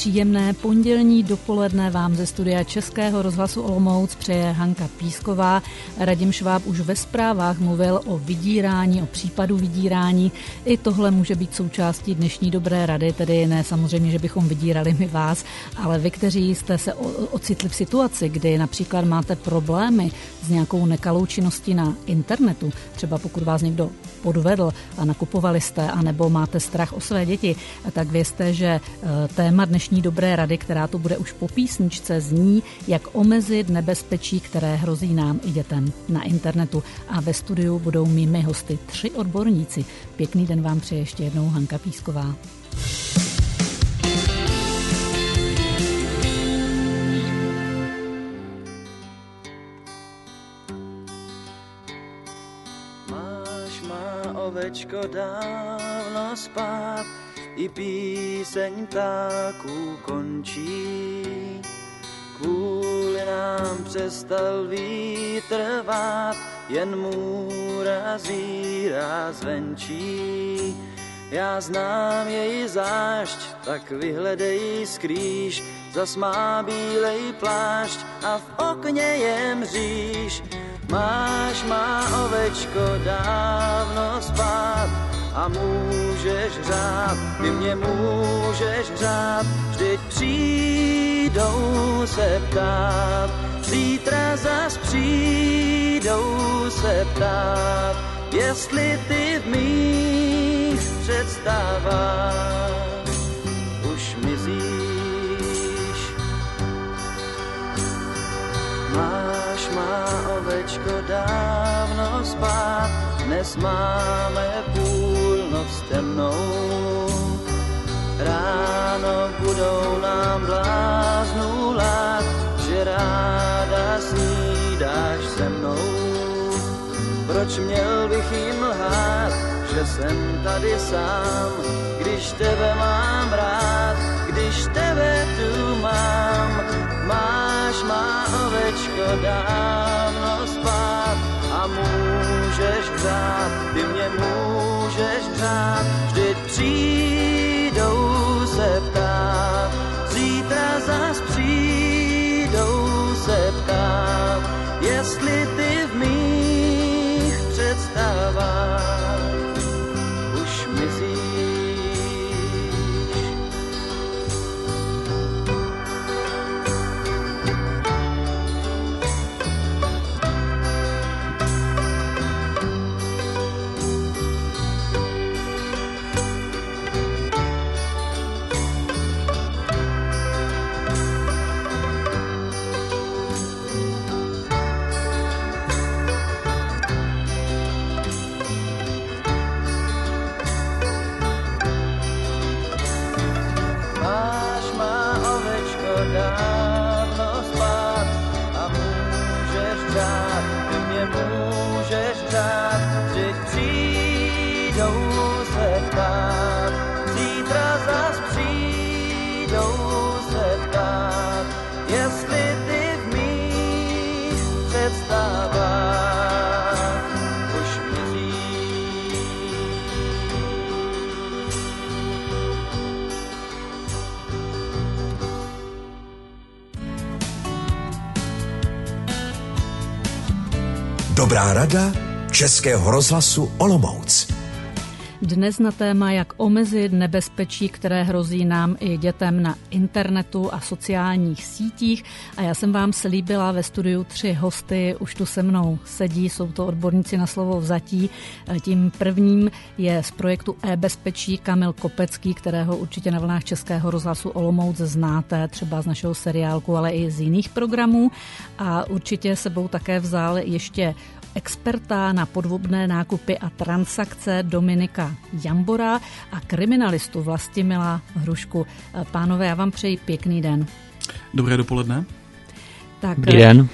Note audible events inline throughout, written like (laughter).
Příjemné pondělní dopoledne vám ze studia Českého rozhlasu Olomouc přeje Hanka Písková. Radim Šváb už ve zprávách mluvil o vydírání, o případu vydírání. I tohle může být součástí dnešní dobré rady, tedy ne samozřejmě, že bychom vydírali my vás, ale vy, kteří jste se ocitli v situaci, kdy například máte problémy s nějakou nekalou činností na internetu, třeba pokud vás někdo podvedl a nakupovali jste, anebo máte strach o své děti, tak vězte, že eh, téma dnešní dobré rady, která tu bude už po písničce, zní, jak omezit nebezpečí, které hrozí nám i dětem na internetu. A ve studiu budou mými hosty tři odborníci. Pěkný den vám přeje ještě jednou Hanka Písková. ovečko dávno spát, i píseň ptáků končí. Kvůli nám přestal vítr vát, jen můra zírá zvenčí. Já znám její zášť, tak vyhledej skrýž, zas má bílej plášť a v okně je mříž. Máš má ovečko dávno spát můžeš řád, ty mě můžeš řád, vždyť přijdou se ptát, zítra zas přijdou se ptát, jestli ty v mých představách už mizíš. Máš má ovečko dávno spát, dnes máme půlnoc temnou. Ráno budou nám bláznu lát, že ráda snídáš se mnou. Proč měl bych jim lhát, že jsem tady sám, když tebe mám rád, když tebe tu mám. Máš má ovečko dávno spát a můžeš hřát, ty mě můžeš hřát, vždyť přijdou se ptát, zítra zas Dobrá rada Českého rozhlasu Olomouc. Dnes na téma, jak omezit nebezpečí, které hrozí nám i dětem na internetu a sociálních sítích. A já jsem vám slíbila ve studiu tři hosty, už tu se mnou sedí, jsou to odborníci na slovo vzatí. Tím prvním je z projektu e-bezpečí Kamil Kopecký, kterého určitě na vlnách Českého rozhlasu Olomouc znáte, třeba z našeho seriálku, ale i z jiných programů. A určitě sebou také vzal ještě experta na podvodné nákupy a transakce Dominika Jambora a kriminalistu Vlastimila Hrušku. Pánové, já vám přeji pěkný den. Dobré dopoledne. Tak, Dobrý den.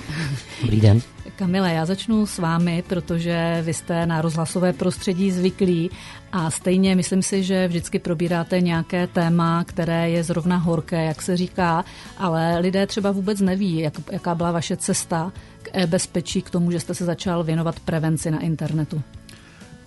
Dobrý den. Kamile, já začnu s vámi, protože vy jste na rozhlasové prostředí zvyklí a stejně myslím si, že vždycky probíráte nějaké téma, které je zrovna horké, jak se říká, ale lidé třeba vůbec neví, jak, jaká byla vaše cesta k e-bezpečí, k tomu, že jste se začal věnovat prevenci na internetu.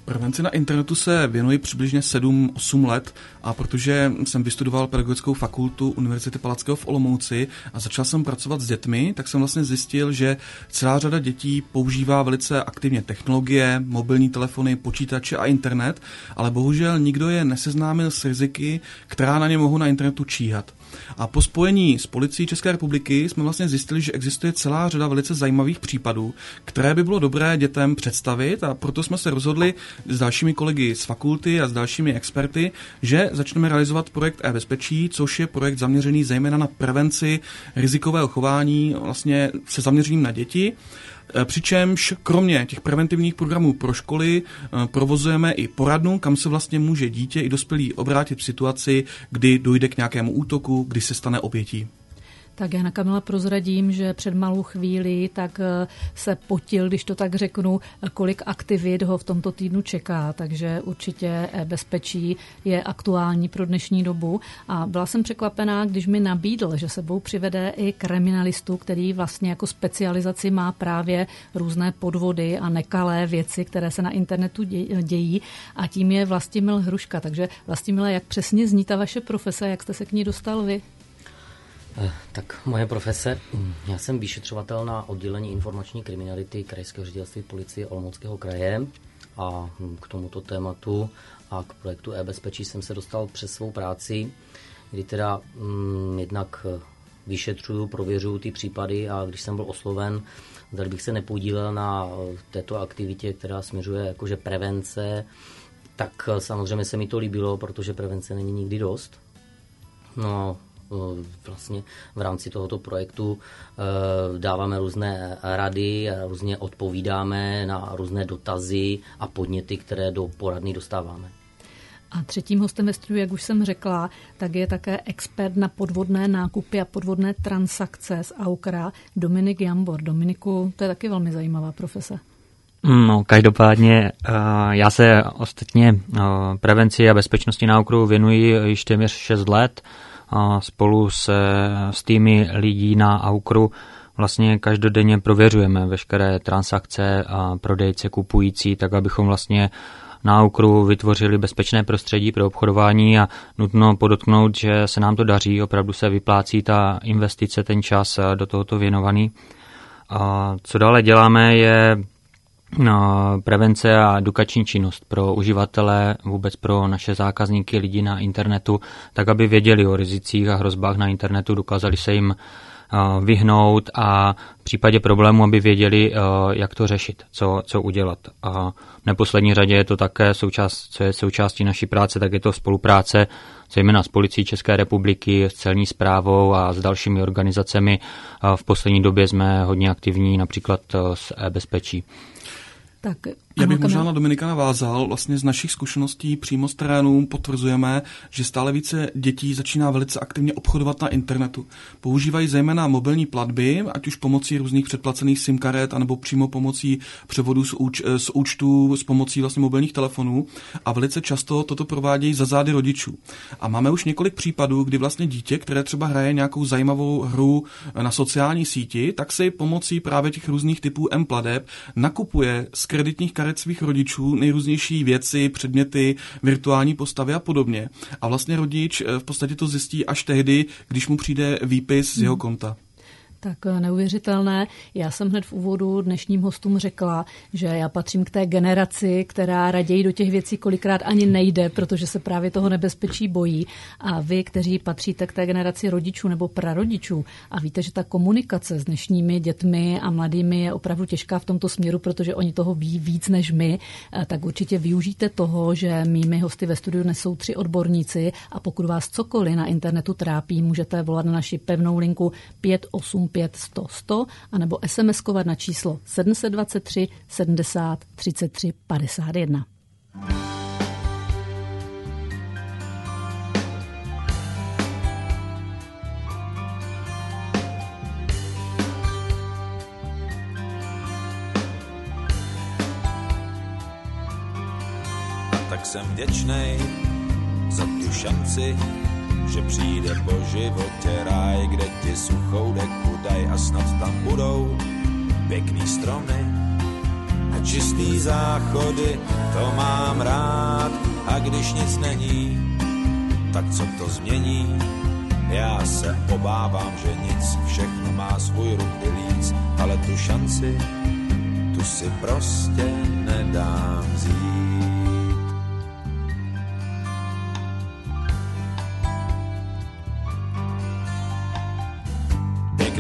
Prevenci na internetu se věnuji přibližně 7-8 let a protože jsem vystudoval pedagogickou fakultu Univerzity Palackého v Olomouci a začal jsem pracovat s dětmi, tak jsem vlastně zjistil, že celá řada dětí používá velice aktivně technologie, mobilní telefony, počítače a internet, ale bohužel nikdo je neseznámil s riziky, která na ně mohou na internetu číhat. A po spojení s policií České republiky jsme vlastně zjistili, že existuje celá řada velice zajímavých případů, které by bylo dobré dětem představit a proto jsme se rozhodli s dalšími kolegy z fakulty a s dalšími experty, že začneme realizovat projekt e-bezpečí, což je projekt zaměřený zejména na prevenci rizikového chování vlastně se zaměřením na děti. E, přičemž kromě těch preventivních programů pro školy e, provozujeme i poradnu, kam se vlastně může dítě i dospělý obrátit v situaci, kdy dojde k nějakému útoku, kdy se stane obětí. Tak já na Kamila prozradím, že před malou chvíli tak eh, se potil, když to tak řeknu, kolik aktivit ho v tomto týdnu čeká, takže určitě bezpečí je aktuální pro dnešní dobu a byla jsem překvapená, když mi nabídl, že sebou přivede i kriminalistu, který vlastně jako specializaci má právě různé podvody a nekalé věci, které se na internetu dějí a tím je Vlastimil Hruška. Takže Vlastimile, jak přesně zní ta vaše profese, jak jste se k ní dostal vy? Eh, tak moje profese, hm, já jsem vyšetřovatel na oddělení informační kriminality Krajského ředitelství policie Olomouckého kraje a hm, k tomuto tématu a k projektu e-bezpečí jsem se dostal přes svou práci, kdy teda hm, jednak eh, vyšetřuju, prověřuju ty případy a když jsem byl osloven, zda bych se nepodílel na eh, této aktivitě, která směřuje jakože prevence, tak samozřejmě se mi to líbilo, protože prevence není nikdy dost. No, vlastně v rámci tohoto projektu eh, dáváme různé rady, různě odpovídáme na různé dotazy a podněty, které do poradny dostáváme. A třetím hostem ve studiu, jak už jsem řekla, tak je také expert na podvodné nákupy a podvodné transakce z Aukra, Dominik Jambor. Dominiku, to je taky velmi zajímavá profese. No, každopádně eh, já se ostatně prevenci a bezpečnosti na okruhu věnuji již téměř 6 let a spolu se, s týmy lidí na Aukru vlastně každodenně prověřujeme veškeré transakce a prodejce kupující, tak abychom vlastně na Aukru vytvořili bezpečné prostředí pro obchodování a nutno podotknout, že se nám to daří, opravdu se vyplácí ta investice, ten čas do tohoto věnovaný. A co dále děláme je prevence a edukační činnost pro uživatele, vůbec pro naše zákazníky, lidi na internetu, tak aby věděli o rizicích a hrozbách na internetu, dokázali se jim vyhnout a v případě problému, aby věděli, jak to řešit, co, co udělat. A v neposlední řadě je to také součást, co je součástí naší práce, tak je to spolupráce zejména s policií České republiky, s celní zprávou a s dalšími organizacemi. V poslední době jsme hodně aktivní například s e-bezpečí. Tak já bych možná na Dominika navázal. Vlastně z našich zkušeností přímo z terénu potvrzujeme, že stále více dětí začíná velice aktivně obchodovat na internetu. Používají zejména mobilní platby, ať už pomocí různých předplacených SIM karet, anebo přímo pomocí převodu z, úč, z účtů, s pomocí vlastně mobilních telefonů. A velice často toto provádějí za zády rodičů. A máme už několik případů, kdy vlastně dítě, které třeba hraje nějakou zajímavou hru na sociální síti, tak si pomocí právě těch různých typů M pladeb nakupuje z kreditních karet svých rodičů nejrůznější věci, předměty, virtuální postavy a podobně. A vlastně rodič eh, v podstatě to zjistí až tehdy, když mu přijde výpis z jeho konta. Tak eh, neuvěřitelné. Já jsem hned v úvodu dnešním hostům řekla, že já patřím k té generaci, která raději do těch věcí kolikrát ani nejde, protože se právě toho nebezpečí bojí. A vy, kteří patříte k té generaci rodičů nebo prarodičů a víte, že ta komunikace s dnešními dětmi a mladými je opravdu těžká v tomto směru, protože oni toho ví víc než my, eh, tak určitě využijte toho, že mými hosty ve studiu nesou tři odborníci a pokud vás cokoliv na internetu trápí, můžete volat na naši pevnou linku 58 5 100 100 anebo SMS-kovat na číslo 723 70 33 51. tak jsem vděčnej za tu šanci, že přijde po životě ráj, kde ti suchou deku daj a snad tam budou pěkný stromy. A čistý záchody, to mám rád. A když nic není, tak co to změní? Já se obávám, že nic, všechno má svůj ruch líc, ale tu šanci, tu si prostě nedám vzít.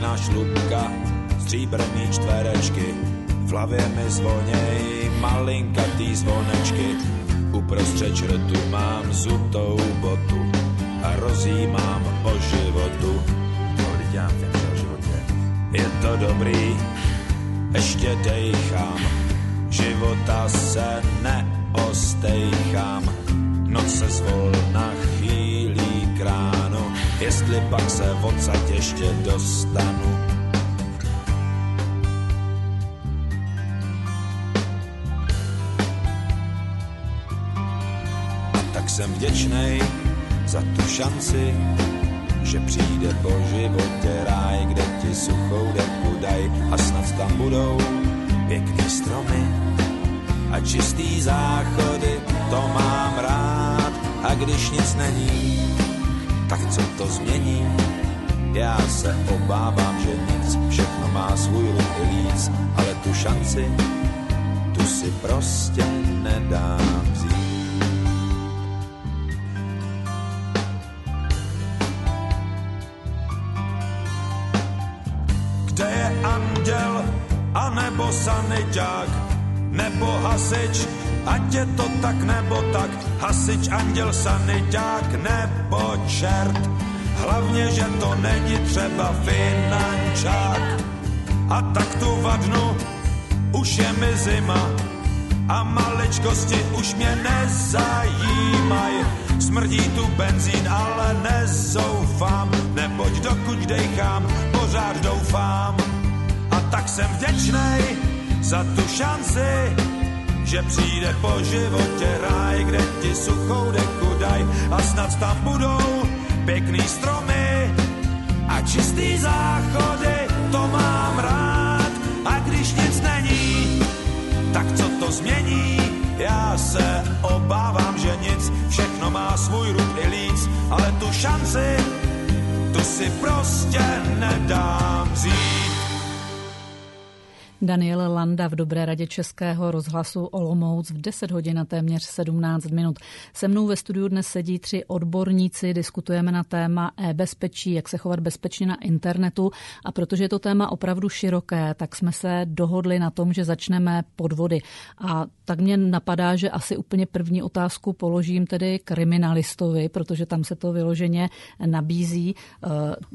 Pěkná šlubka, stříbrný čtverečky, v hlavě mi zvoněj malinkatý zvonečky, uprostřed črtu mám zutou botu a rozjímám o životu. V životě. Je to dobrý, ještě dejchám, života se neostejchám, noc se zvolna jestli pak se odsaď ještě dostanu. A tak jsem vděčnej za tu šanci, že přijde po životě ráj, kde ti suchou deku daj a snad tam budou pěkný stromy a čistý záchody, to mám rád a když nic není, tak co to změní? Já se obávám, že nic, všechno má svůj ruch i líc, ale tu šanci, tu si prostě nedám vzít. Kde je anděl, anebo saniťák, nebo hasič, ať je to tak nebo tak, hasič, anděl, saniťák, nebo čert. Hlavně, že to není třeba finančák. A tak tu vadnu, už je mi zima, a maličkosti už mě nezajímaj. Smrdí tu benzín, ale nezoufám, neboť dokud dejchám, pořád doufám. A tak jsem vděčnej za tu šanci, že přijde po životě ráj, kde ti suchou deku daj a snad tam budou pěkný stromy a čistý záchody, to mám rád. A když nic není, tak co to změní? Já se obávám, že nic, všechno má svůj ruch i líc, ale tu šanci, tu si prostě nedám vzít. Daniel Landa v Dobré radě Českého rozhlasu Olomouc v 10 hodin a téměř 17 minut. Se mnou ve studiu dnes sedí tři odborníci, diskutujeme na téma e-bezpečí, jak se chovat bezpečně na internetu a protože je to téma opravdu široké, tak jsme se dohodli na tom, že začneme podvody. A tak mě napadá, že asi úplně první otázku položím tedy kriminalistovi, protože tam se to vyloženě nabízí.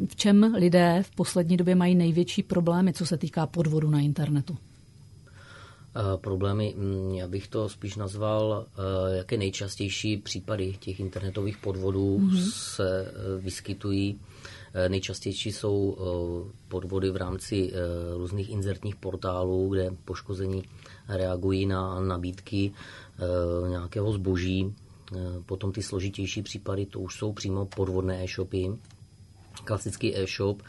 V čem lidé v poslední době mají největší problémy, co se týká podvodu na internetu? Internetu? Problémy, já bych to spíš nazval, jaké nejčastější případy těch internetových podvodů mm-hmm. se vyskytují. Nejčastější jsou podvody v rámci různých inzertních portálů, kde poškození reagují na nabídky nějakého zboží. Potom ty složitější případy, to už jsou přímo podvodné e-shopy. Klasický e-shop,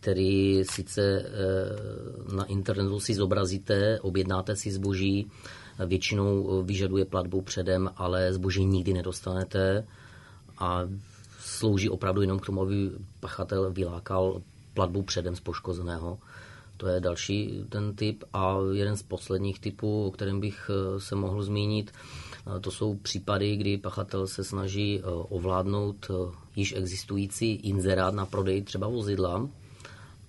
který sice eh, na internetu si zobrazíte, objednáte si zboží, většinou vyžaduje platbu předem, ale zboží nikdy nedostanete a slouží opravdu jenom k tomu, aby pachatel vylákal platbu předem z poškozeného. To je další ten typ a jeden z posledních typů, o kterém bych eh, se mohl zmínit, eh, to jsou případy, kdy pachatel se snaží ovládnout již existující inzerát na prodej třeba vozidla,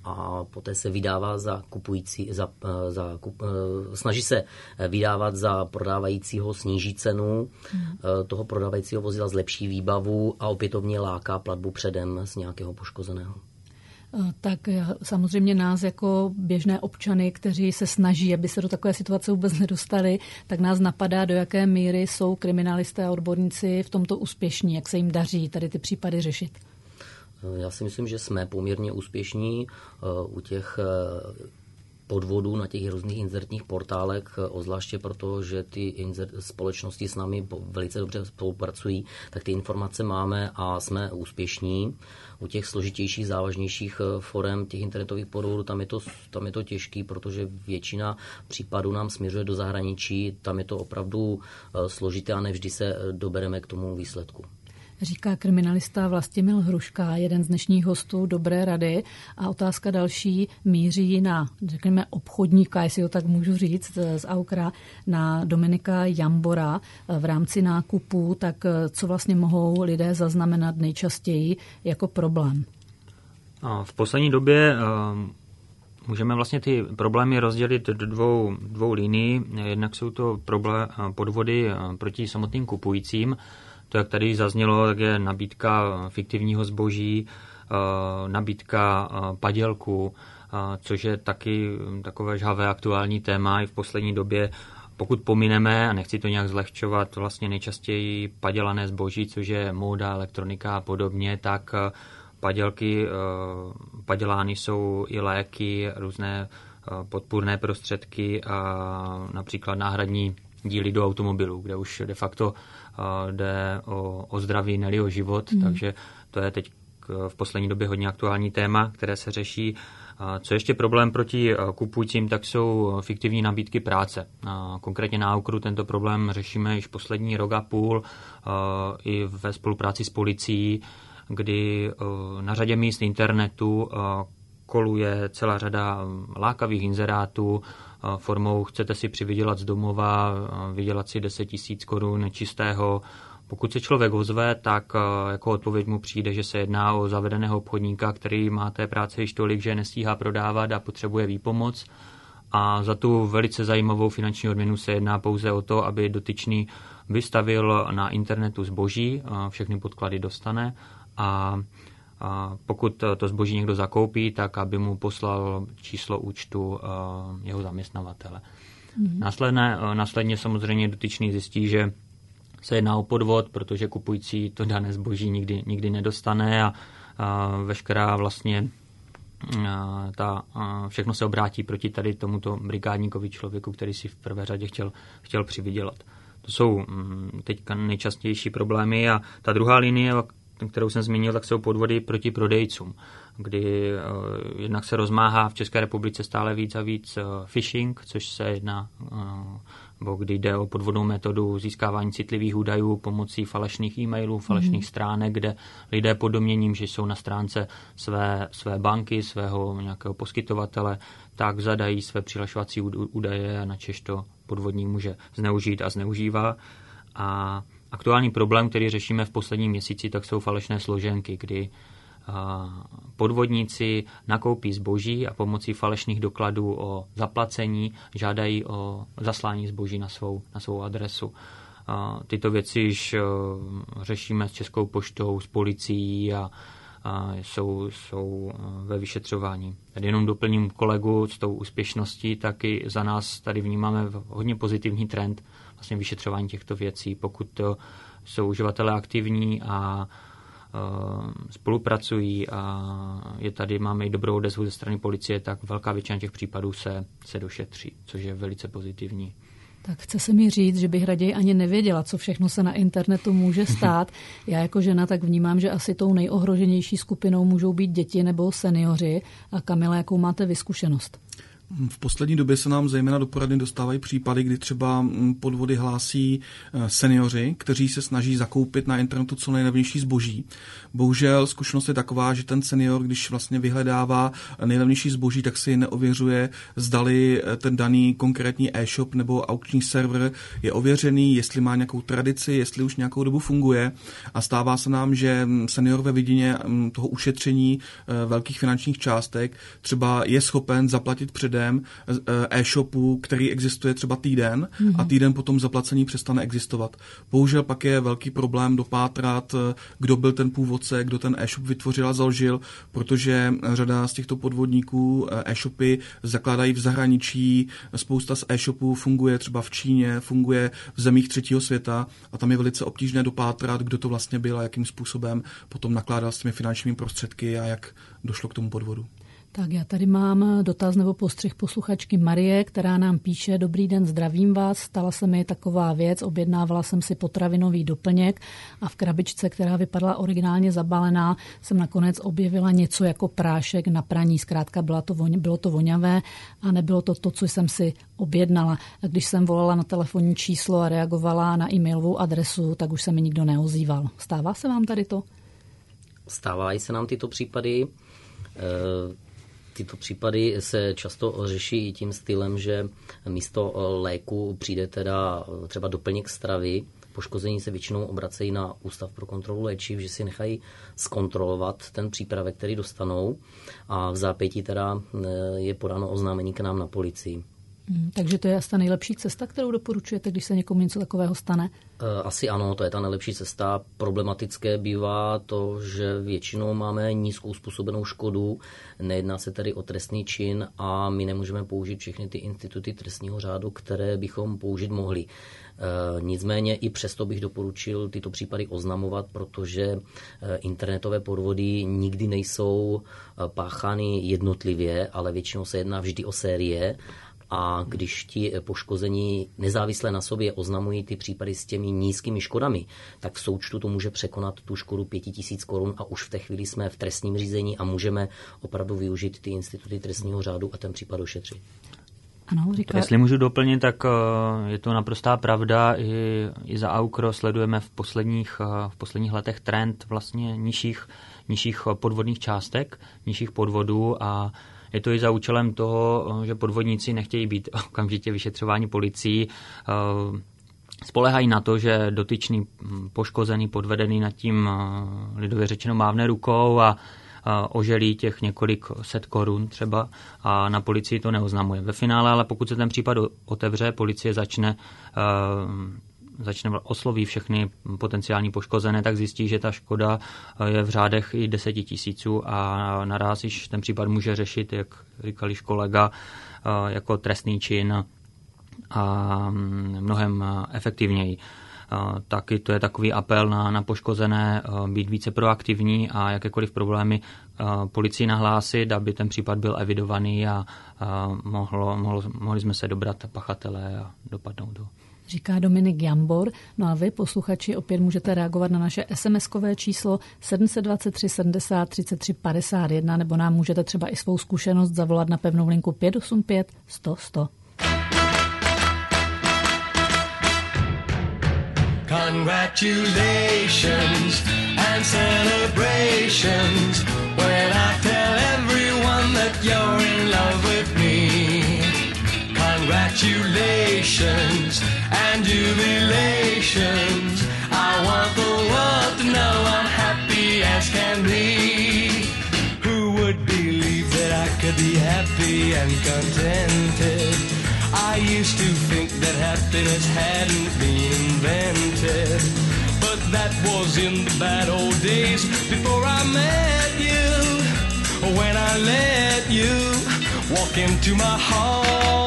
a poté se vydává za kupující, za, eh, za, kup, eh, snaží se vydávat za prodávajícího sníží cenu hmm. toho prodávajícího vozidla, zlepší výbavu a opětovně láká platbu předem z nějakého poškozeného. Tak samozřejmě nás jako běžné občany, kteří se snaží, aby se do takové situace vůbec nedostali, tak nás napadá, do jaké míry jsou kriminalisté a odborníci v tomto úspěšní, jak se jim daří tady ty případy řešit. Já si myslím, že jsme poměrně úspěšní eh, u těch eh, podvodů na těch různých inzertních portálech, ozvláště proto, že ty inzert, společnosti s námi velice dobře spolupracují, tak ty informace máme a jsme úspěšní. U těch složitějších, závažnějších eh, forem těch internetových podvodů, tam je to, tam je to těžký, protože většina případů nám směřuje do zahraničí, tam je to opravdu eh, složité a nevždy se eh, dobereme k tomu výsledku říká kriminalista Vlastimil Hruška, jeden z dnešních hostů Dobré rady. A otázka další míří na, řekněme, obchodníka, jestli ho tak můžu říct, z Aukra, na Dominika Jambora v rámci nákupu, tak co vlastně mohou lidé zaznamenat nejčastěji jako problém? V poslední době ehm, Můžeme vlastně ty problémy rozdělit do dvou, dvou linií. Jednak jsou to problém, podvody proti samotným kupujícím, to, jak tady zaznělo, tak je nabídka fiktivního zboží, eh, nabídka eh, padělku, eh, což je taky takové žhavé aktuální téma i v poslední době. Pokud pomineme, a nechci to nějak zlehčovat, vlastně nejčastěji padělané zboží, což je móda, elektronika a podobně, tak padělky, padělány jsou i léky, různé podpůrné prostředky a například náhradní díly do automobilů, kde už de facto jde o, o zdraví, neli o život, mm. takže to je teď v poslední době hodně aktuální téma, které se řeší. Co ještě problém proti kupujícím, tak jsou fiktivní nabídky práce. Konkrétně na Aukru tento problém řešíme již poslední rok a půl i ve spolupráci s policií, kdy na řadě míst internetu koluje celá řada lákavých inzerátů, formou chcete si přivydělat z domova, vydělat si 10 tisíc korun čistého. Pokud se člověk ozve, tak jako odpověď mu přijde, že se jedná o zavedeného obchodníka, který má té práce již tolik, že nestíhá prodávat a potřebuje výpomoc. A za tu velice zajímavou finanční odměnu se jedná pouze o to, aby dotyčný vystavil na internetu zboží, všechny podklady dostane a a pokud to zboží někdo zakoupí, tak aby mu poslal číslo účtu eh, jeho zaměstnavatele. Mm-hmm. Následně, eh, následně samozřejmě dotyčný zjistí, že se jedná o podvod, protože kupující to dané zboží nikdy, nikdy nedostane a, a veškerá vlastně a, ta, a všechno se obrátí proti tady tomuto brigádníkovi člověku, který si v prvé řadě chtěl, chtěl přivydělat. To jsou mm, teďka nejčastější problémy a ta druhá linie, kterou jsem zmínil, tak jsou podvody proti prodejcům, kdy uh, jednak se rozmáhá v České republice stále víc a víc uh, phishing, což se jedná, uh, nebo kdy jde o podvodnou metodu získávání citlivých údajů pomocí falešných e-mailů, falešných mm. stránek, kde lidé pod doměním, že jsou na stránce své, své banky, svého nějakého poskytovatele, tak zadají své přihlašovací údaje a na to podvodník může zneužít a zneužívá. A Aktuální problém, který řešíme v posledním měsíci, tak jsou falešné složenky, kdy podvodníci nakoupí zboží a pomocí falešných dokladů o zaplacení žádají o zaslání zboží na svou, na svou adresu. Tyto věci již e, řešíme s Českou poštou, s policií a, a jsou, jsou e, ve vyšetřování. Tady jenom doplním kolegu s tou úspěšností, tak i za nás tady vnímáme hodně pozitivní trend vlastně vyšetřování těchto věcí. Pokud to jsou uživatelé aktivní a uh, spolupracují a je tady, máme i dobrou odezvu ze strany policie, tak velká většina těch případů se, se došetří, což je velice pozitivní. Tak chce se mi říct, že bych raději ani nevěděla, co všechno se na internetu může stát. Já jako žena tak vnímám, že asi tou nejohroženější skupinou můžou být děti nebo seniori. A Kamila, jakou máte vyskušenost? V poslední době se nám zejména do poradny dostávají případy, kdy třeba mm, podvody hlásí eh, seniori, kteří se snaží zakoupit na internetu co nejlevnější zboží. Bohužel zkušenost je taková, že ten senior, když vlastně vyhledává nejlevnější zboží, tak si neověřuje, zdali eh, ten daný konkrétní e-shop nebo aukční server je ověřený, jestli má nějakou tradici, jestli už nějakou dobu funguje. A stává se nám, že mm, senior ve vidině mm, toho ušetření eh, velkých finančních částek třeba je schopen zaplatit před předem eh, e-shopu, který existuje třeba týden mm-hmm. a mhm. týden potom zaplacení přestane existovat. Bohužel pak je velký problém dopátrat, eh, kdo byl ten původce, kdo ten e-shop vytvořil a založil, protože řada z těchto podvodníků eh, e-shopy zakládají v zahraničí, spousta z e-shopů funguje třeba v Číně, funguje v zemích třetího světa a tam je velice obtížné dopátrat, kdo to vlastně byl a jakým způsobem potom nakládal s těmi finančními prostředky a jak došlo k tomu podvodu. Tak já tady mám dotaz nebo postřeh posluchačky Marie, která nám píše, dobrý den, zdravím vás, stala se mi taková věc, objednávala jsem si potravinový doplněk a v krabičce, která vypadala originálně zabalená, jsem nakonec objevila něco jako prášek na praní, zkrátka bylo to, voň, bylo to voňavé a nebylo to to, co jsem si objednala. A když jsem volala na telefonní číslo a reagovala na e-mailovou adresu, tak už se mi nikdo neozýval. Stává se vám tady to? Stávají se nám tyto případy. E, tyto případy se často řeší i tím stylem, že místo léku přijde teda třeba doplněk stravy, poškození se většinou obracejí na Ústav pro kontrolu léčiv, že si nechají zkontrolovat ten přípravek, který dostanou a v zápětí teda e, je podáno oznámení k nám na policii. Hmm, takže to je asi ta nejlepší cesta, kterou doporučujete, když se někomu něco takového stane? E, asi ano, to je ta nejlepší cesta. Problematické bývá to, že většinou máme nízkou způsobenou škodu, nejedná se tedy o trestný čin a my nemůžeme použít všechny ty instituty trestního řádu, které bychom použít mohli. E, nicméně i přesto bych doporučil tyto případy oznamovat, protože e, internetové podvody nikdy nejsou páchány jednotlivě, ale většinou se jedná vždy o série a když ti poškození nezávisle na sobě oznamují ty případy s těmi nízkými škodami, tak v součtu to může překonat tu škodu 5000 korun a už v té chvíli jsme v trestním řízení a můžeme opravdu využít ty instituty trestního řádu a ten případ ošetřit. Ano, říká... Jestli můžu doplnit, tak eh, je to naprostá pravda. I, i za Aukro sledujeme v posledních, eh, v posledních letech trend vlastně nižších, nižších podvodných částek, nižších podvodů a je to i za účelem toho, že podvodníci nechtějí být (laughs) okamžitě vyšetřováni policií. Eh, spolehají na to, že dotyčný hm, poškozený, podvedený nad tím eh, lidově řečeno mávne rukou a oželí těch několik set korun třeba a na policii to neoznamuje. Ve finále ale pokud se ten případ otevře, policie začne eh, začne osloví všechny potenciální poškozené, tak zjistí, že ta škoda eh, je v řádech i deseti tisíců a naraz již ten případ může řešit, jak říkali kolega, eh, jako trestný čin a mm, mnohem eh, efektivněji. Taky to je takový apel na, na poškozené být více proaktivní a jakékoliv problémy policii nahlásit, aby ten případ byl evidovaný a, a mohlo, mohlo, mohli jsme se dobrat pachatele a dopadnout do říká Dominik Jambor. No a vy, posluchači, opět můžete reagovat na naše SMS-kové číslo 723 70 33 51 nebo nám můžete třeba i svou zkušenost zavolat na pevnou linku 585 100 100. Congratulations and celebrations when I tell everyone that you're in love with. Congratulations and jubilations. I want the world to know I'm happy as can be. Who would believe that I could be happy and contented? I used to think that happiness hadn't been invented. But that was in the bad old days before I met you. When I let you walk into my heart.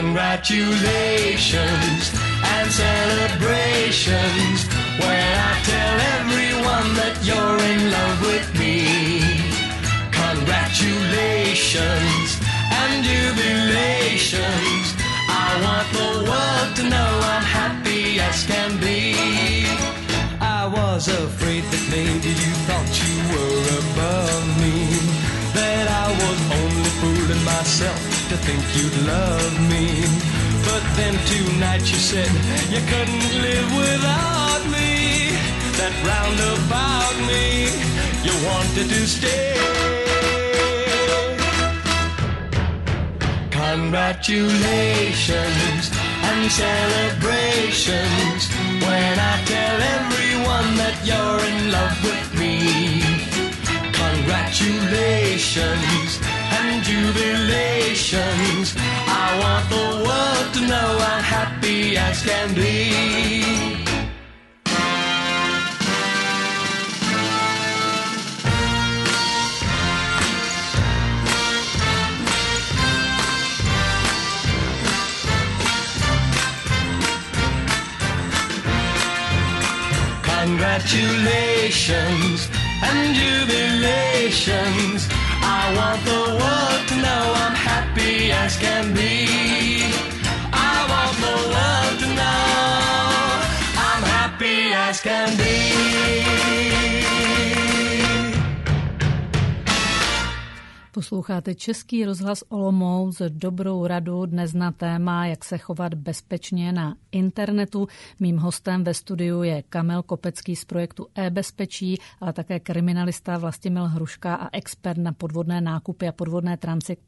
Congratulations and celebrations when I tell everyone that you're in love with me. Congratulations and jubilations. I want the world to know I'm happy as can be. I was afraid that maybe you thought you were above me. That I was only fooling myself to think you'd love me. But then tonight you said you couldn't live without me. That roundabout me, you wanted to stay. Congratulations and celebrations when I tell everyone that you're in love with me. Congratulations and jubilations. I want the world to know I'm happy as can be. Congratulations and jubilations. I want the world to know I'm happy as can be. I want the world to know I'm happy as can be. Posloucháte Český rozhlas Olomouc, dobrou radu dnes na téma, jak se chovat bezpečně na internetu. Mým hostem ve studiu je Kamel Kopecký z projektu e-bezpečí, ale také kriminalista Vlastimil Hruška a expert na podvodné nákupy a podvodné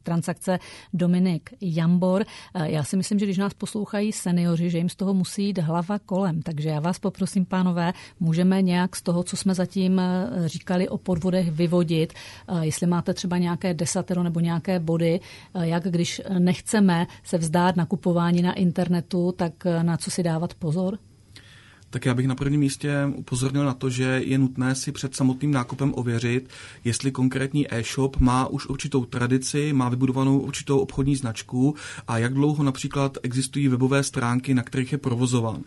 transakce Dominik Jambor. Já si myslím, že když nás poslouchají seniori, že jim z toho musí jít hlava kolem. Takže já vás poprosím, pánové, můžeme nějak z toho, co jsme zatím říkali o podvodech, vyvodit. Jestli máte třeba nějaké desatero nebo nějaké body, eh, jak když nechceme se vzdát nakupování na internetu, tak eh, na co si dávat pozor? Tak já bych na prvním místě upozornil na to, že je nutné si před samotným nákupem ověřit, jestli konkrétní e-shop má už určitou tradici, má vybudovanou určitou obchodní značku a jak dlouho například existují webové stránky, na kterých je provozován.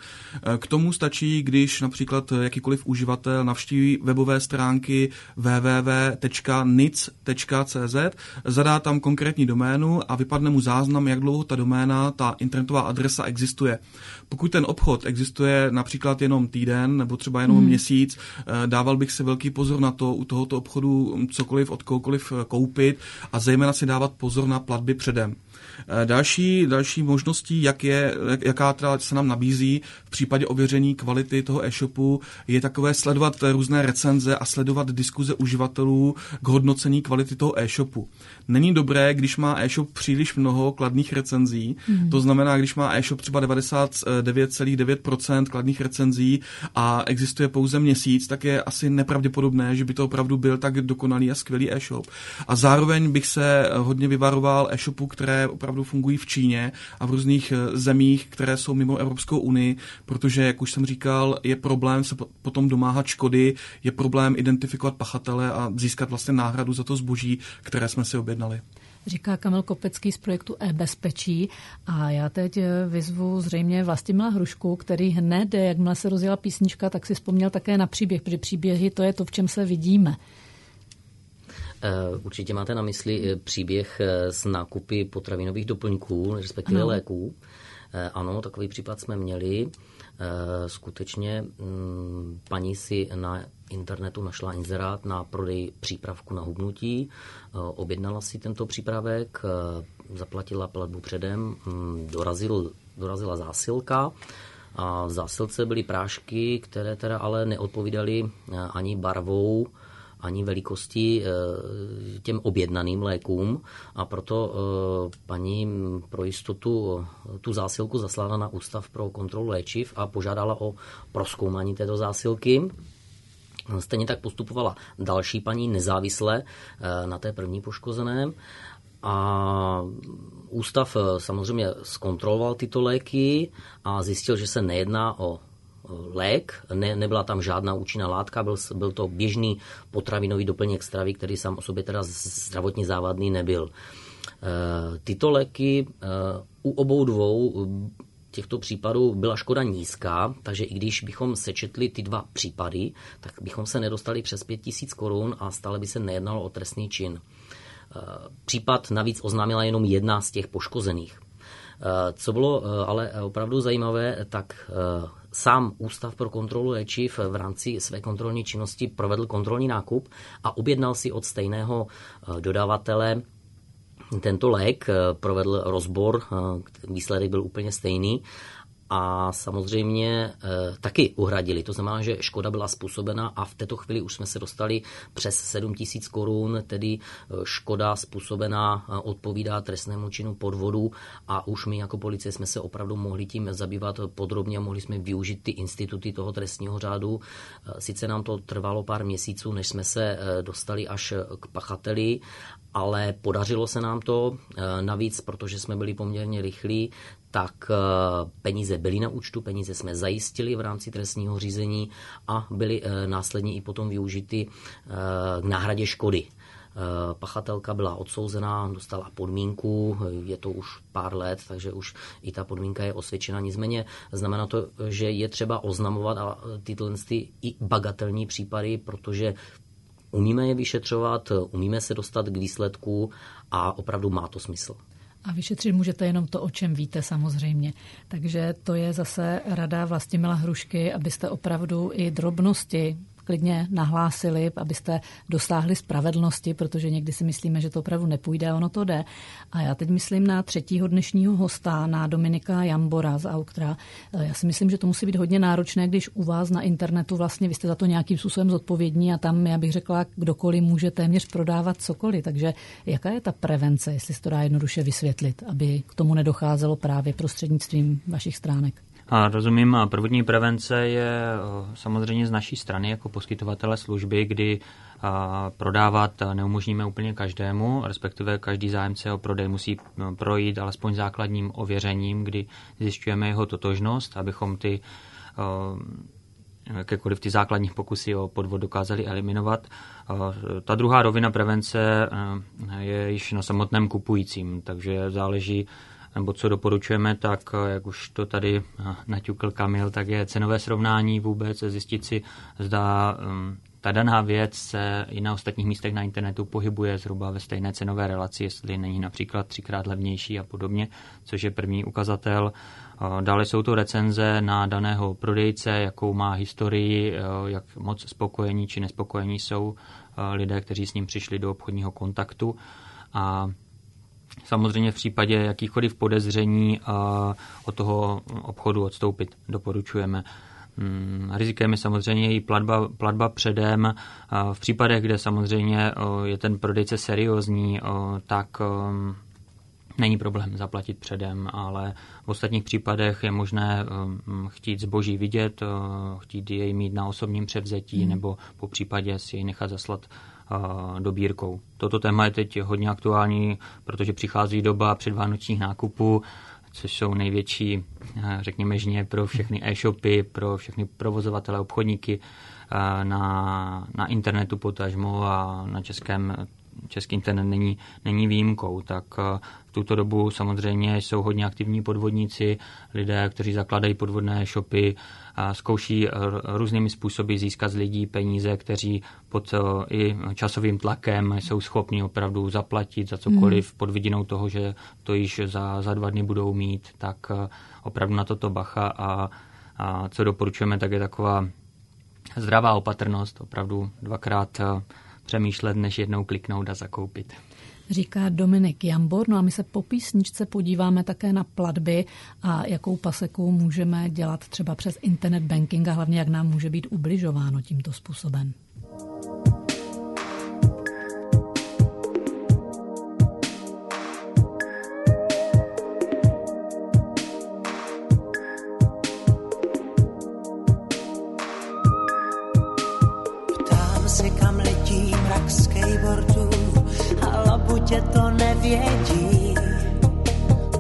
K tomu stačí, když například jakýkoliv uživatel navštíví webové stránky www.nic.cz, zadá tam konkrétní doménu a vypadne mu záznam, jak dlouho ta doména, ta internetová adresa existuje. Pokud ten obchod existuje například jenom týden nebo třeba jenom hmm. měsíc, eh, dával bych si velký pozor na to u tohoto obchodu cokoliv od kohokoliv eh, koupit a zejména si dávat pozor na platby předem. Eh, další, další možností, jak je, jaká teda se nám nabízí v případě ověření kvality toho e-shopu, je takové sledovat různé recenze a sledovat diskuze uživatelů k hodnocení kvality toho e-shopu. Není dobré, když má e-shop příliš mnoho kladných recenzí, mm. to znamená, když má e-shop třeba 99,9% kladných recenzí a existuje pouze měsíc, tak je asi nepravděpodobné, že by to opravdu byl tak dokonalý a skvělý e-shop. A zároveň bych se hodně vyvaroval e-shopů, které opravdu fungují v Číně a v různých eh, zemích, které jsou mimo Evropskou unii, protože, jak už jsem říkal, je problém se potom domáhat škody, je problém identifikovat pachatele a získat vlastně náhradu za to zboží, které jsme si objednali. Říká Kamil Kopecký z projektu e-bezpečí a já teď eh, vyzvu zřejmě Vlastimila Hrušku, který hned, jakmile se rozjela písnička, tak si vzpomněl také na příběh, protože příběhy to je to, v čem se vidíme. Eh, určitě máte na mysli eh, příběh eh, s nákupy potravinových doplňků, respektive ano. léků. Ano, takový případ jsme měli. Skutečně mm, paní si na internetu našla inzerát na prodej přípravku na hubnutí, objednala si tento přípravek, zaplatila platbu předem, mm, dorazil, dorazila zásilka a v zásilce byly prášky, které teda ale neodpovídaly ani barvou, ani velikosti eh, těm objednaným lékům a proto eh, paní pro jistotu eh, tu zásilku zaslala na Ústav pro kontrolu léčiv a požádala o proskoumání této zásilky. Stejně tak postupovala další paní nezávisle na té první poškozené a ústav samozřejmě zkontroloval tyto léky a zjistil, že se nejedná o lék, ne, nebyla tam žádná účinná látka, byl, byl to běžný potravinový doplněk stravy, který sám o sobě teda zdravotně závadný nebyl. E, tyto léky e, u obou dvou těchto případů byla škoda nízká, takže i když bychom sečetli ty dva případy, tak bychom se nedostali přes 5000 korun a stále by se nejednalo o trestný čin. E, případ navíc oznámila jenom jedna z těch poškozených. Co bylo ale opravdu zajímavé, tak sám Ústav pro kontrolu léčiv v rámci své kontrolní činnosti provedl kontrolní nákup a objednal si od stejného eh, dodavatele tento lék, eh, provedl rozbor, eh, výsledek byl úplně stejný a samozřejmě e, taky uhradili. To znamená, že škoda byla způsobena a v této chvíli už jsme se dostali přes 7 tisíc korun, tedy e, škoda způsobená e, odpovídá trestnému činu podvodu a už my jako policie jsme se opravdu mohli tím zabývat podrobně a mohli jsme využít ty instituty toho trestního řádu. Sice nám to trvalo pár měsíců, než jsme se dostali až k pachateli, ale podařilo se nám to. Navíc, protože jsme byli poměrně rychlí, tak eh, peníze byly na účtu, peníze jsme zajistili v rámci trestního řízení a byly eh, následně i potom využity eh, k náhradě škody. Pachatelka byla odsouzená, dostala podmínku, je to už pár let, takže už i ta podmínka je osvědčena. Nicméně znamená to, že je třeba oznamovat a i bagatelní případy, protože umíme je vyšetřovat, umíme se dostat k výsledku a opravdu má to smysl. A vyšetřit můžete jenom to, o čem víte samozřejmě. Takže to je zase rada Vlastimila Hrušky, abyste opravdu i drobnosti klidně nahlásili, abyste dosáhli spravedlnosti, protože někdy si myslíme, že to opravdu nepůjde ono to jde. A já teď myslím na třetího dnešního hosta, na Dominika Jambora z Auktra. Já si myslím, že to musí být hodně náročné, když u vás na internetu vlastně vy jste za to nějakým způsobem zodpovědní a tam, já bych řekla, kdokoliv může téměř prodávat cokoliv. Takže jaká je ta prevence, jestli se to dá jednoduše vysvětlit, aby k tomu nedocházelo právě prostřednictvím vašich stránek? A rozumím, prvotní prevence je samozřejmě z naší strany jako poskytovatele služby, kdy prodávat neumožníme úplně každému, respektive každý zájemce o prodej musí projít alespoň základním ověřením, kdy zjišťujeme jeho totožnost, abychom ty jakékoliv ty základní pokusy o podvod dokázali eliminovat. Ta druhá rovina prevence je již na samotném kupujícím, takže záleží nebo co doporučujeme, tak jak už to tady naťukl Kamil, tak je cenové srovnání vůbec, zjistit si, zda um, ta daná věc se i na ostatních místech na internetu pohybuje zhruba ve stejné cenové relaci, jestli není například třikrát levnější a podobně, což je první ukazatel. Dále jsou to recenze na daného prodejce, jakou má historii, jak moc spokojení či nespokojení jsou lidé, kteří s ním přišli do obchodního kontaktu. A Samozřejmě v případě jakýchkoliv podezření od toho obchodu odstoupit doporučujeme. Hmm, rizikem je samozřejmě i platba, platba předem. V případech, kde samozřejmě je ten prodejce seriózní, tak není problém zaplatit předem, ale v ostatních případech je možné chtít zboží vidět, chtít jej mít na osobním převzetí hmm. nebo po případě si jej nechat zaslat dobírkou. Toto téma je teď hodně aktuální, protože přichází doba předvánočních nákupů, což jsou největší, řekněme, žně pro všechny e-shopy, pro všechny provozovatele, obchodníky na, na internetu potažmo a na českém český internet není, není výjimkou, tak v tuto dobu samozřejmě jsou hodně aktivní podvodníci, lidé, kteří zakládají podvodné shopy, a zkouší různými způsoby získat z lidí peníze, kteří pod i časovým tlakem jsou schopni opravdu zaplatit za cokoliv hmm. pod vidinou toho, že to již za, za dva dny budou mít, tak opravdu na toto bacha a, a co doporučujeme, tak je taková zdravá opatrnost, opravdu dvakrát přemýšlet, než jednou kliknout a zakoupit. Říká Dominik Jambor. No a my se po písničce podíváme také na platby a jakou paseku můžeme dělat třeba přes internet banking a hlavně jak nám může být ubližováno tímto způsobem. Vědí,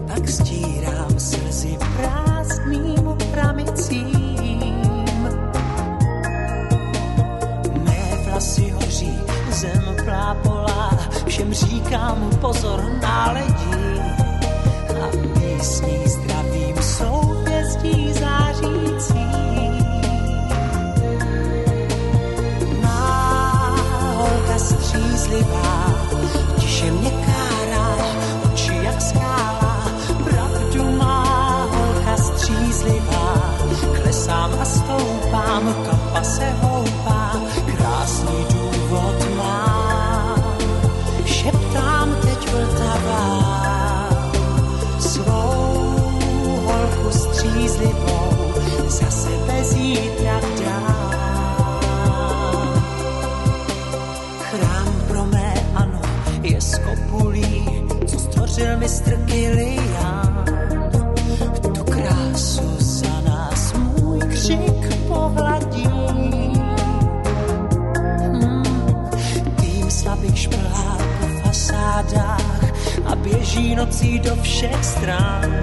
pak stírám slzy prázdným pramicím. Mé vlasy hoří, zem plápolá, všem říkám pozor náledí a místní zdravým souhvězdí zářící. Náholka střízlivá, tiše mě stvořil mistr Kilian. běží nocí do všech stran.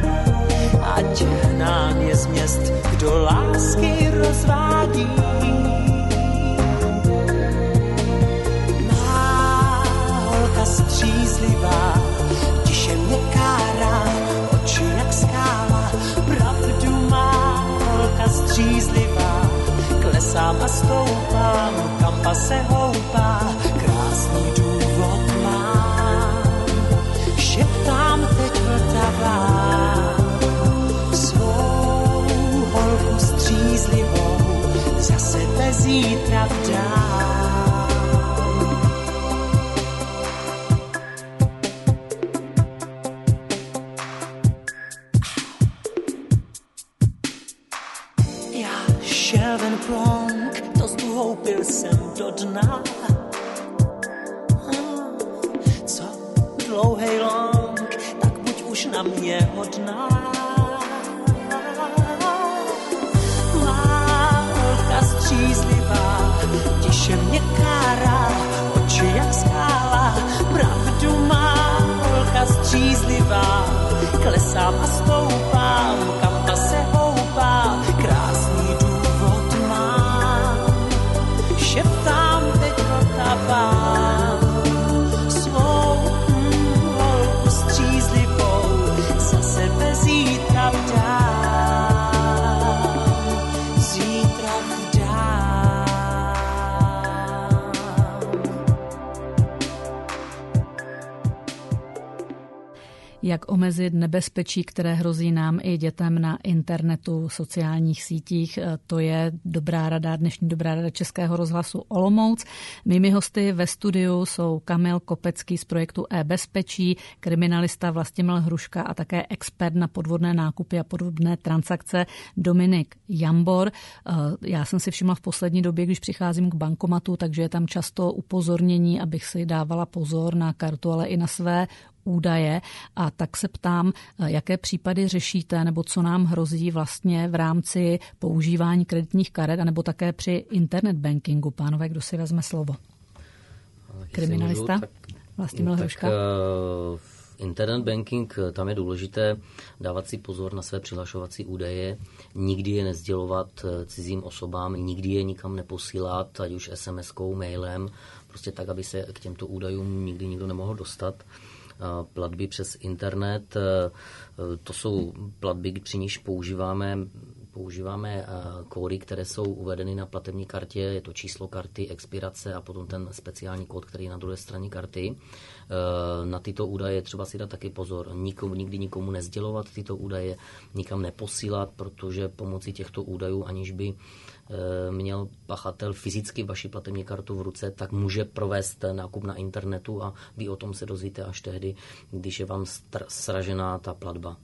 Ať nám je z měst, kdo lásky rozvádí. Má holka střízlivá, střízlivá, kles klesám a stoupám, kampa se houpá, krásný důvod mám. Šeptám teď vltavá, svou holku střízlivou, za sebe zítra vdám. Jak omezit nebezpečí, které hrozí nám i dětem na internetu, sociálních sítích. Eh, To je dobrá rada, dnešní dobrá rada Českého rozhlasu Olomouc. Mými hosty ve studiu jsou Kamil Kopecký z projektu e-bezpečí, kriminalista Vlastimil Hruška a také expert na podvodné nákupy a podvodné transakce Dominik Jambor. Eh, Já jsem si všimla v poslední době, když přicházím k bankomatu, takže je tam často upozornění, abych si dávala pozor na kartu, ale i na své údaje a tak se ptám, eh, jaké případy řešíte nebo co nám hrozí vlastně v rámci používání kreditních karet anebo také při internet bankingu. Pánové, kdo si vezme slovo? Jestli Kriminalista? Vlastimil tak, Hruška? eh, v Internet banking, eh, tam je důležité dávat si pozor na své přihlašovací údaje, nikdy je nezdělovat eh, cizím osobám, nikdy je nikam neposílat, ať už SMS-kou, mailem, prostě tak, aby se k těmto údajům nikdy nikdo nemohl dostat. Eh, Platby přes internet, to jsou platby, při níž používáme používáme kódy, které jsou uvedeny na platební kartě, je to číslo karty, expirace a potom ten speciální kód, který je na druhé straně karty. Na tyto údaje je třeba si dát taky pozor. Nikomu, nikdy nikomu nezdělovat tyto údaje, nikam neposílat, protože pomocí těchto údajů, aniž by měl pachatel fyzicky vaši platební kartu v ruce, tak může provést nákup na internetu a vy o tom se dozvíte až tehdy, když je vám sražená ta platba.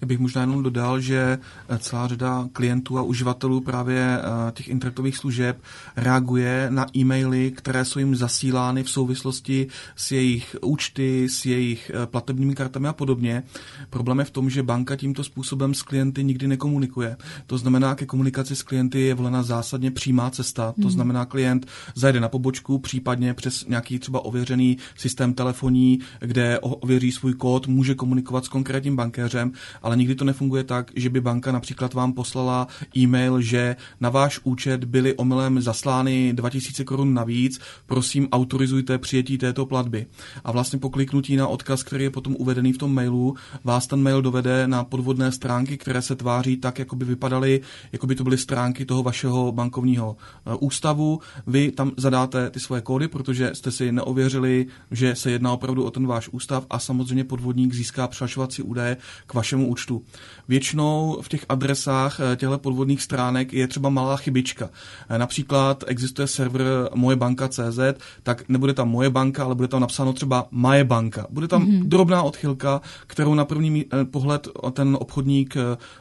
Já bych možná jenom dodal, že eh, celá řada klientů a uživatelů právě eh, těch internetových služeb reaguje na e-maily, které jsou jim zasílány v souvislosti s jejich účty, s jejich eh, platebními kartami a podobně. Problém je v tom, že banka tímto způsobem s klienty nikdy nekomunikuje. To znamená, ke komunikaci s klienty je volena zásadně přímá cesta. To znamená, klient zajde na pobočku, případně přes nějaký třeba ověřený systém telefoní, kde ověří svůj kód, může komunikovat s konkrétním bankéřem, ale nikdy to nefunguje tak, že by banka například vám poslala e-mail, že na váš účet byly omylem zaslány 2000 korun navíc, prosím autorizujte přijetí této platby. A vlastně po kliknutí na odkaz, který je potom uvedený v tom mailu, vás ten mail dovede na podvodné stránky, které se tváří tak, jako by vypadaly, jako by to byly stránky toho vašeho bankovního eh, ústavu. Vy tam zadáte ty svoje kódy, protože jste si neověřili, že se jedná opravdu o ten váš ústav a samozřejmě podvodník získá přihlašovací údaje k vašemu účtu. Většinou v těch adresách eh, těchto podvodných stránek je třeba malá chybička. Eh, Například existuje server mojebanka.cz, tak nebude tam moje banka, ale bude tam napsáno třeba Maje banka. Bude tam mm-hmm. drobná odchylka, kterou na první eh, pohled ten obchodník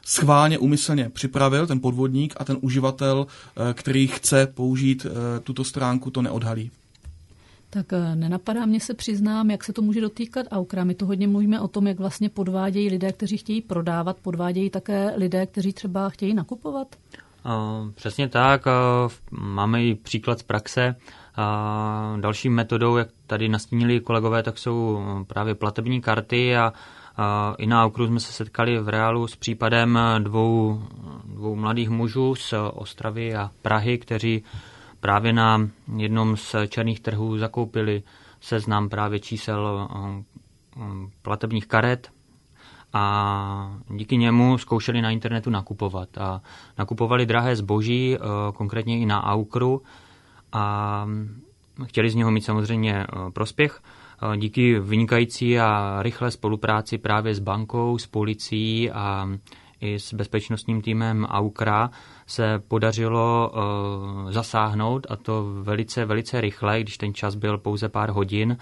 schválně, umyslně připravil, ten podvodník, a ten uživatel, který chce použít tuto stránku, to neodhalí. Tak eh, nenapadá mě se přiznám, jak se to může dotýkat Aukra. My to hodně mluvíme o tom, jak vlastně podvádějí lidé, kteří chtějí prodávat, podvádějí také lidé, kteří třeba chtějí nakupovat. Uh, Přesně tak. uh, Máme i příklad z praxe. Další metodou, jak tady nastínili kolegové, tak jsou právě platební karty a i na okruhu jsme se setkali v reálu s případem dvou, dvou mladých mužů z Ostravy a Prahy, kteří právě na jednom z černých trhů zakoupili seznam právě čísel uh, um, platebních karet a díky němu zkoušeli na internetu nakupovat. A nakupovali drahé zboží, konkrétně i na Aukru a chtěli z něho mít samozřejmě prospěch. Díky vynikající a rychlé spolupráci právě s bankou, s policií a i s bezpečnostním týmem AUKRA se podařilo uh, zasáhnout a to velice, velice rychle, když ten čas byl pouze pár hodin,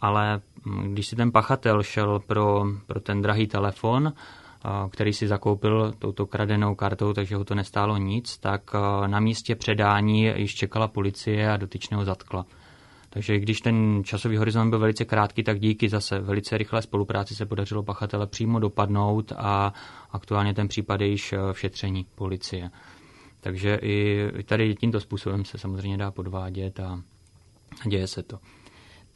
ale hm, když si ten pachatel šel pro, pro ten drahý telefon, uh, který si zakoupil touto kradenou kartou, takže ho to nestálo nic, tak uh, na místě předání již čekala policie a dotyčného zatkla. Takže když ten časový horizont byl velice krátký, tak díky zase velice rychlé spolupráci se podařilo pachatele přímo dopadnout a aktuálně ten případ je již v šetření policie. Takže i tady tímto způsobem se samozřejmě dá podvádět a děje se to.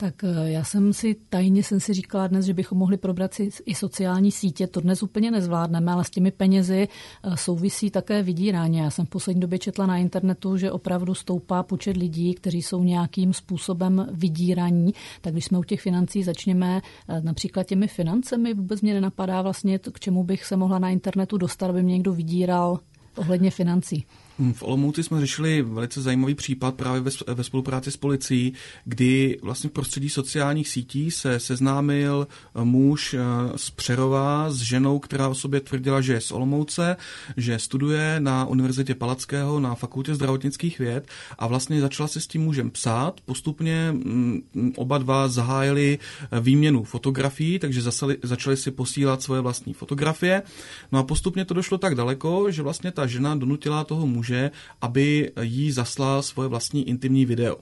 Tak eh, já jsem si tajně jsem si říkala dnes, že bychom mohli probrat si i sociální sítě. To dnes úplně nezvládneme, ale s těmi penězi eh, souvisí také vydírání. Já jsem v poslední době četla na internetu, že opravdu stoupá počet lidí, kteří jsou nějakým způsobem vydíraní. Tak když jsme u těch financí, začněme eh, například těmi financemi. Vůbec mě nenapadá vlastně, k čemu bych se mohla na internetu dostat, aby mě někdo vydíral ohledně financí. V Olomouci jsme řešili velice zajímavý případ právě ve, ve spolupráci s policií, kdy vlastně v prostředí sociálních sítí se seznámil eh, muž eh, z Přerova s ženou, která o sobě tvrdila, že je z Olomouce, že studuje na Univerzitě Palackého na Fakultě zdravotnických věd a vlastně začala se s tím mužem psát. Postupně mm, oba dva zahájili eh, výměnu fotografií, takže zasali, začali si posílat svoje vlastní fotografie. No a postupně to došlo tak daleko, že vlastně ta žena donutila toho muže muže, aby jí zaslal svoje vlastní intimní video.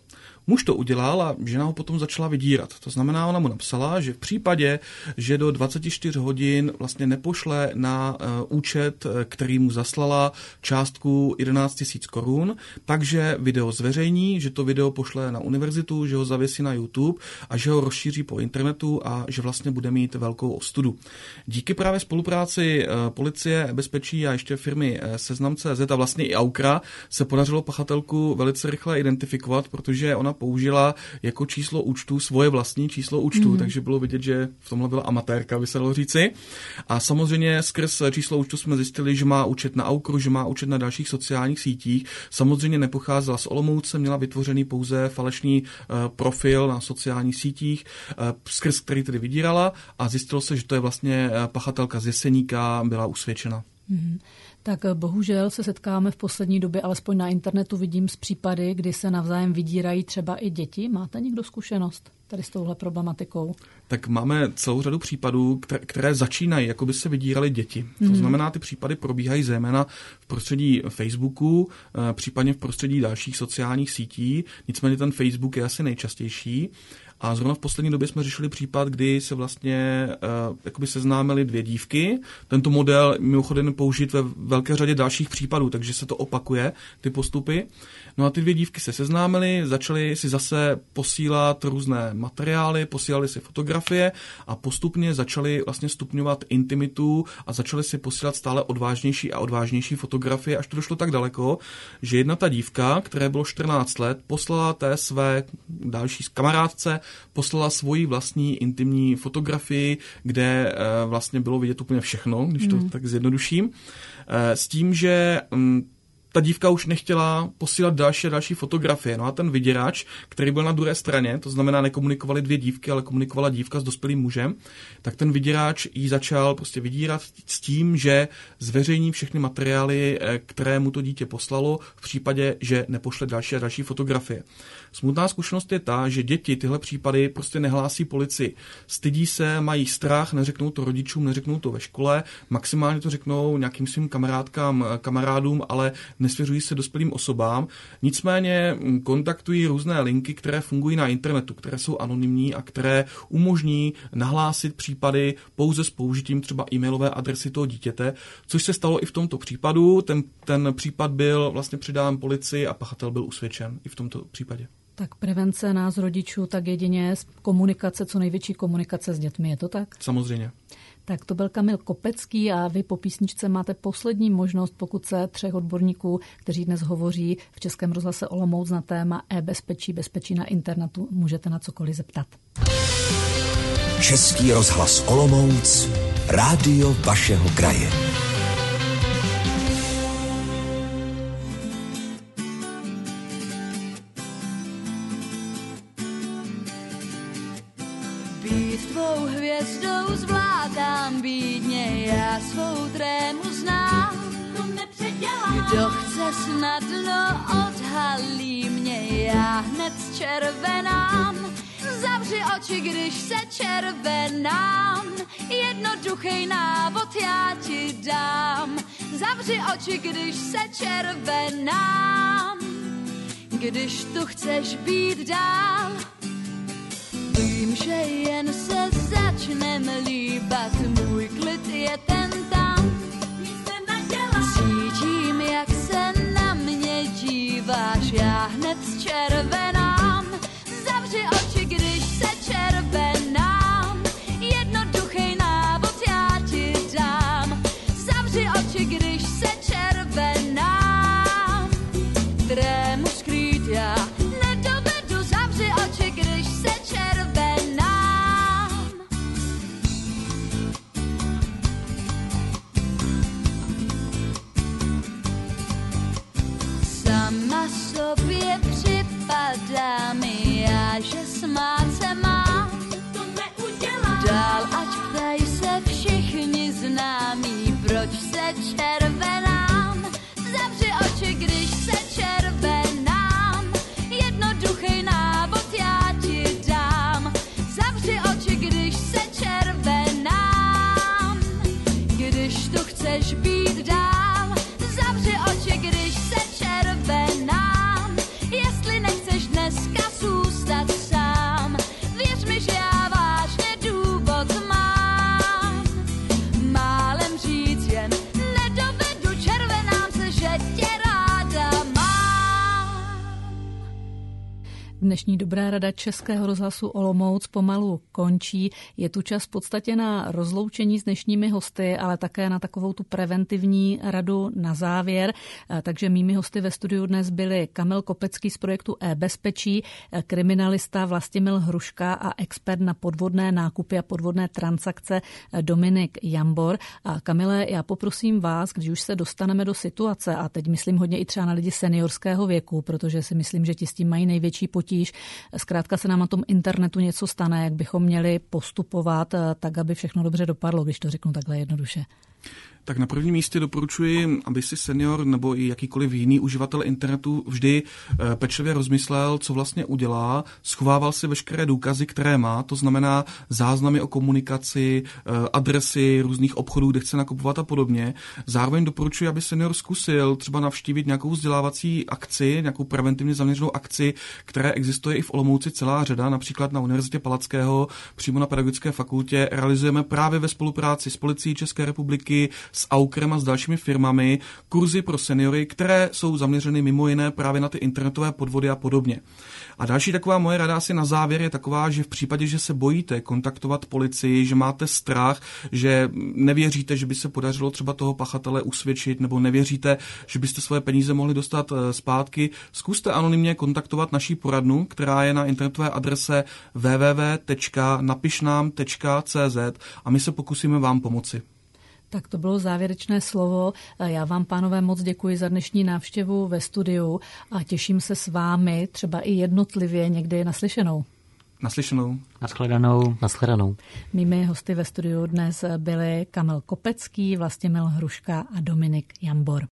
Muž to udělal a žena ho potom začala vydírat. To znamená, ona mu napsala, že v případě, že do 24 hodin vlastně nepošle na uh, účet, eh, který mu zaslala částku 11 000 korun, takže video zveřejní, že to video pošle na univerzitu, že ho zavěsí na YouTube a že ho rozšíří po internetu a že vlastně bude mít velkou ostudu. Díky právě spolupráci uh, policie, bezpečí a ještě firmy Seznam.cz a vlastně i Aukra se podařilo pachatelku velice rychle identifikovat, protože ona použila jako číslo účtu svoje vlastní číslo účtu, mm. takže bylo vidět, že v tomhle byla amatérka, by se dalo říci. A samozřejmě skrz číslo účtu jsme zjistili, že má účet na Aukru, že má účet na dalších sociálních sítích. Samozřejmě nepocházela z Olomouce, měla vytvořený pouze falešný uh, profil na sociálních sítích, uh, skrz který tedy vydírala a zjistilo se, že to je vlastně eh, pachatelka z Jeseníka, byla usvědčena. Mm tak eh, bohužel se setkáme v poslední době, alespoň na internetu vidím z případy, kdy se navzájem vydírají třeba i děti. Máte někdo zkušenost tady s touhle problematikou? Tak máme celou řadu případů, které začínají, jako by se vydírali děti. To hmm. znamená, ty případy probíhají zejména v prostředí Facebooku, eh, případně v prostředí dalších sociálních sítí. Nicméně ten Facebook je asi nejčastější. A zrovna v poslední době jsme řešili případ, kdy se vlastně uh, jakoby seznámili dvě dívky. Tento model mimochodem použit ve velké řadě dalších případů, takže se to opakuje, ty postupy. No a ty dvě dívky se seznámily, začaly si zase posílat různé materiály, posílali si fotografie a postupně začaly vlastně stupňovat intimitu a začaly si posílat stále odvážnější a odvážnější fotografie, až to došlo tak daleko, že jedna ta dívka, které bylo 14 let, poslala té své další kamarádce, poslala svoji vlastní intimní fotografii, kde eh, vlastně bylo vidět úplně všechno, když to mm. tak zjednoduším, eh, s tím, že mm, ta dívka už nechtěla posílat další a další fotografie. No a ten vyděrač, který byl na druhé straně, to znamená nekomunikovali dvě dívky, ale komunikovala dívka s dospělým mužem, tak ten vyděrač jí začal prostě vydírat s tím, že zveřejní všechny materiály, eh, které mu to dítě poslalo, v případě, že nepošle další a další fotografie. Smutná zkušenost je ta, že děti tyhle případy prostě nehlásí policii. Stydí se, mají strach, neřeknou to rodičům, neřeknou to ve škole, maximálně to řeknou nějakým svým kamarádkám, kamarádům, ale nesvěřují se dospělým osobám. Nicméně mm, kontaktují různé linky, které fungují na internetu, které jsou anonymní a které umožní nahlásit případy pouze s použitím třeba e-mailové adresy toho dítěte, což se stalo i v tomto případu. Ten, ten případ byl vlastně předán policii a pachatel byl usvědčen i v tomto případě. Tak prevence nás rodičů, tak jedině komunikace, co největší komunikace s dětmi, je to tak? Samozřejmě. Tak to byl Kamil Kopecký a vy po písničce máte poslední možnost, pokud se třech odborníků, kteří dnes hovoří v Českém rozhlase Olomouc na téma e-bezpečí, bezpečí na internetu, můžete na cokoliv zeptat. Český rozhlas Olomouc Rádio vašeho kraje. Kdo chce snadno odhalí mě, já hned červenám. Zavři oči, když se červenám. Jednoduchý návod já ti dám. Zavři oči, když se červenám. Když tu chceš být dál, Vím, že jen se začnem líbat, můj klid je ten tam. Jak se na mě díváš, já hned červenám. Zavři oči, když se červenám. Jednoduchý návod já ti dám. Zavři oči, když se červenám. Dnešní dobrá rada Českého rozhlasu Olomouc pomalu končí. Je tu čas v podstatě na rozloučení s dnešními hosty, ale také na takovou tu preventivní radu na závěr. Eh, Takže mými hosty ve studiu dnes byli Kamil Kopecký z projektu e-bezpečí, eh, kriminalista Vlastimil Hruška a expert na podvodné nákupy a podvodné transakce eh, Dominik Jambor. A Kamile, já poprosím vás, když už se dostaneme do situace, a teď myslím hodně i třeba na lidi seniorského věku, protože si myslím, že ti s tím mají největší potíž. Zkrátka se nám na tom internetu něco stane, jak bychom měli postupovat eh, tak, aby všechno dobře dopadlo, když to řeknu takhle jednoduše. Tak na prvním místě doporučuji, aby si senior nebo i jakýkoliv jiný uživatel internetu vždy eh, pečlivě rozmyslel, co vlastně udělá, schovával si veškeré důkazy, které má, to znamená záznamy o komunikaci, eh, adresy různých obchodů, kde chce nakupovat a podobně. Zároveň doporučuji, aby senior zkusil třeba navštívit nějakou vzdělávací akci, nějakou preventivně zaměřenou akci, které existuje i v Olomouci celá řada, například na Univerzitě Palackého, přímo na pedagogické fakultě. Realizujeme právě ve spolupráci s policií České republiky, s Aukrem a s dalšími firmami kurzy pro seniory, které jsou zaměřeny mimo jiné právě na ty internetové podvody a podobně. A další taková moje rada asi na závěr je taková, že v případě, že se bojíte kontaktovat policii, že máte strach, že nevěříte, že by se podařilo třeba toho pachatele usvědčit, nebo nevěříte, že byste svoje peníze mohli dostat eh, zpátky, zkuste anonymně kontaktovat naší poradnu, která je na internetové adrese www.napišnam.cz a my se pokusíme vám pomoci. Tak to bylo závěrečné slovo. Já vám, pánové, moc děkuji za dnešní návštěvu ve studiu a těším se s vámi třeba i jednotlivě někdy naslyšenou. Naslyšenou. Naschledanou. Naschledanou. Mými hosty ve studiu dnes byli Kamil Kopecký, Vlastimil Hruška a Dominik Jambor.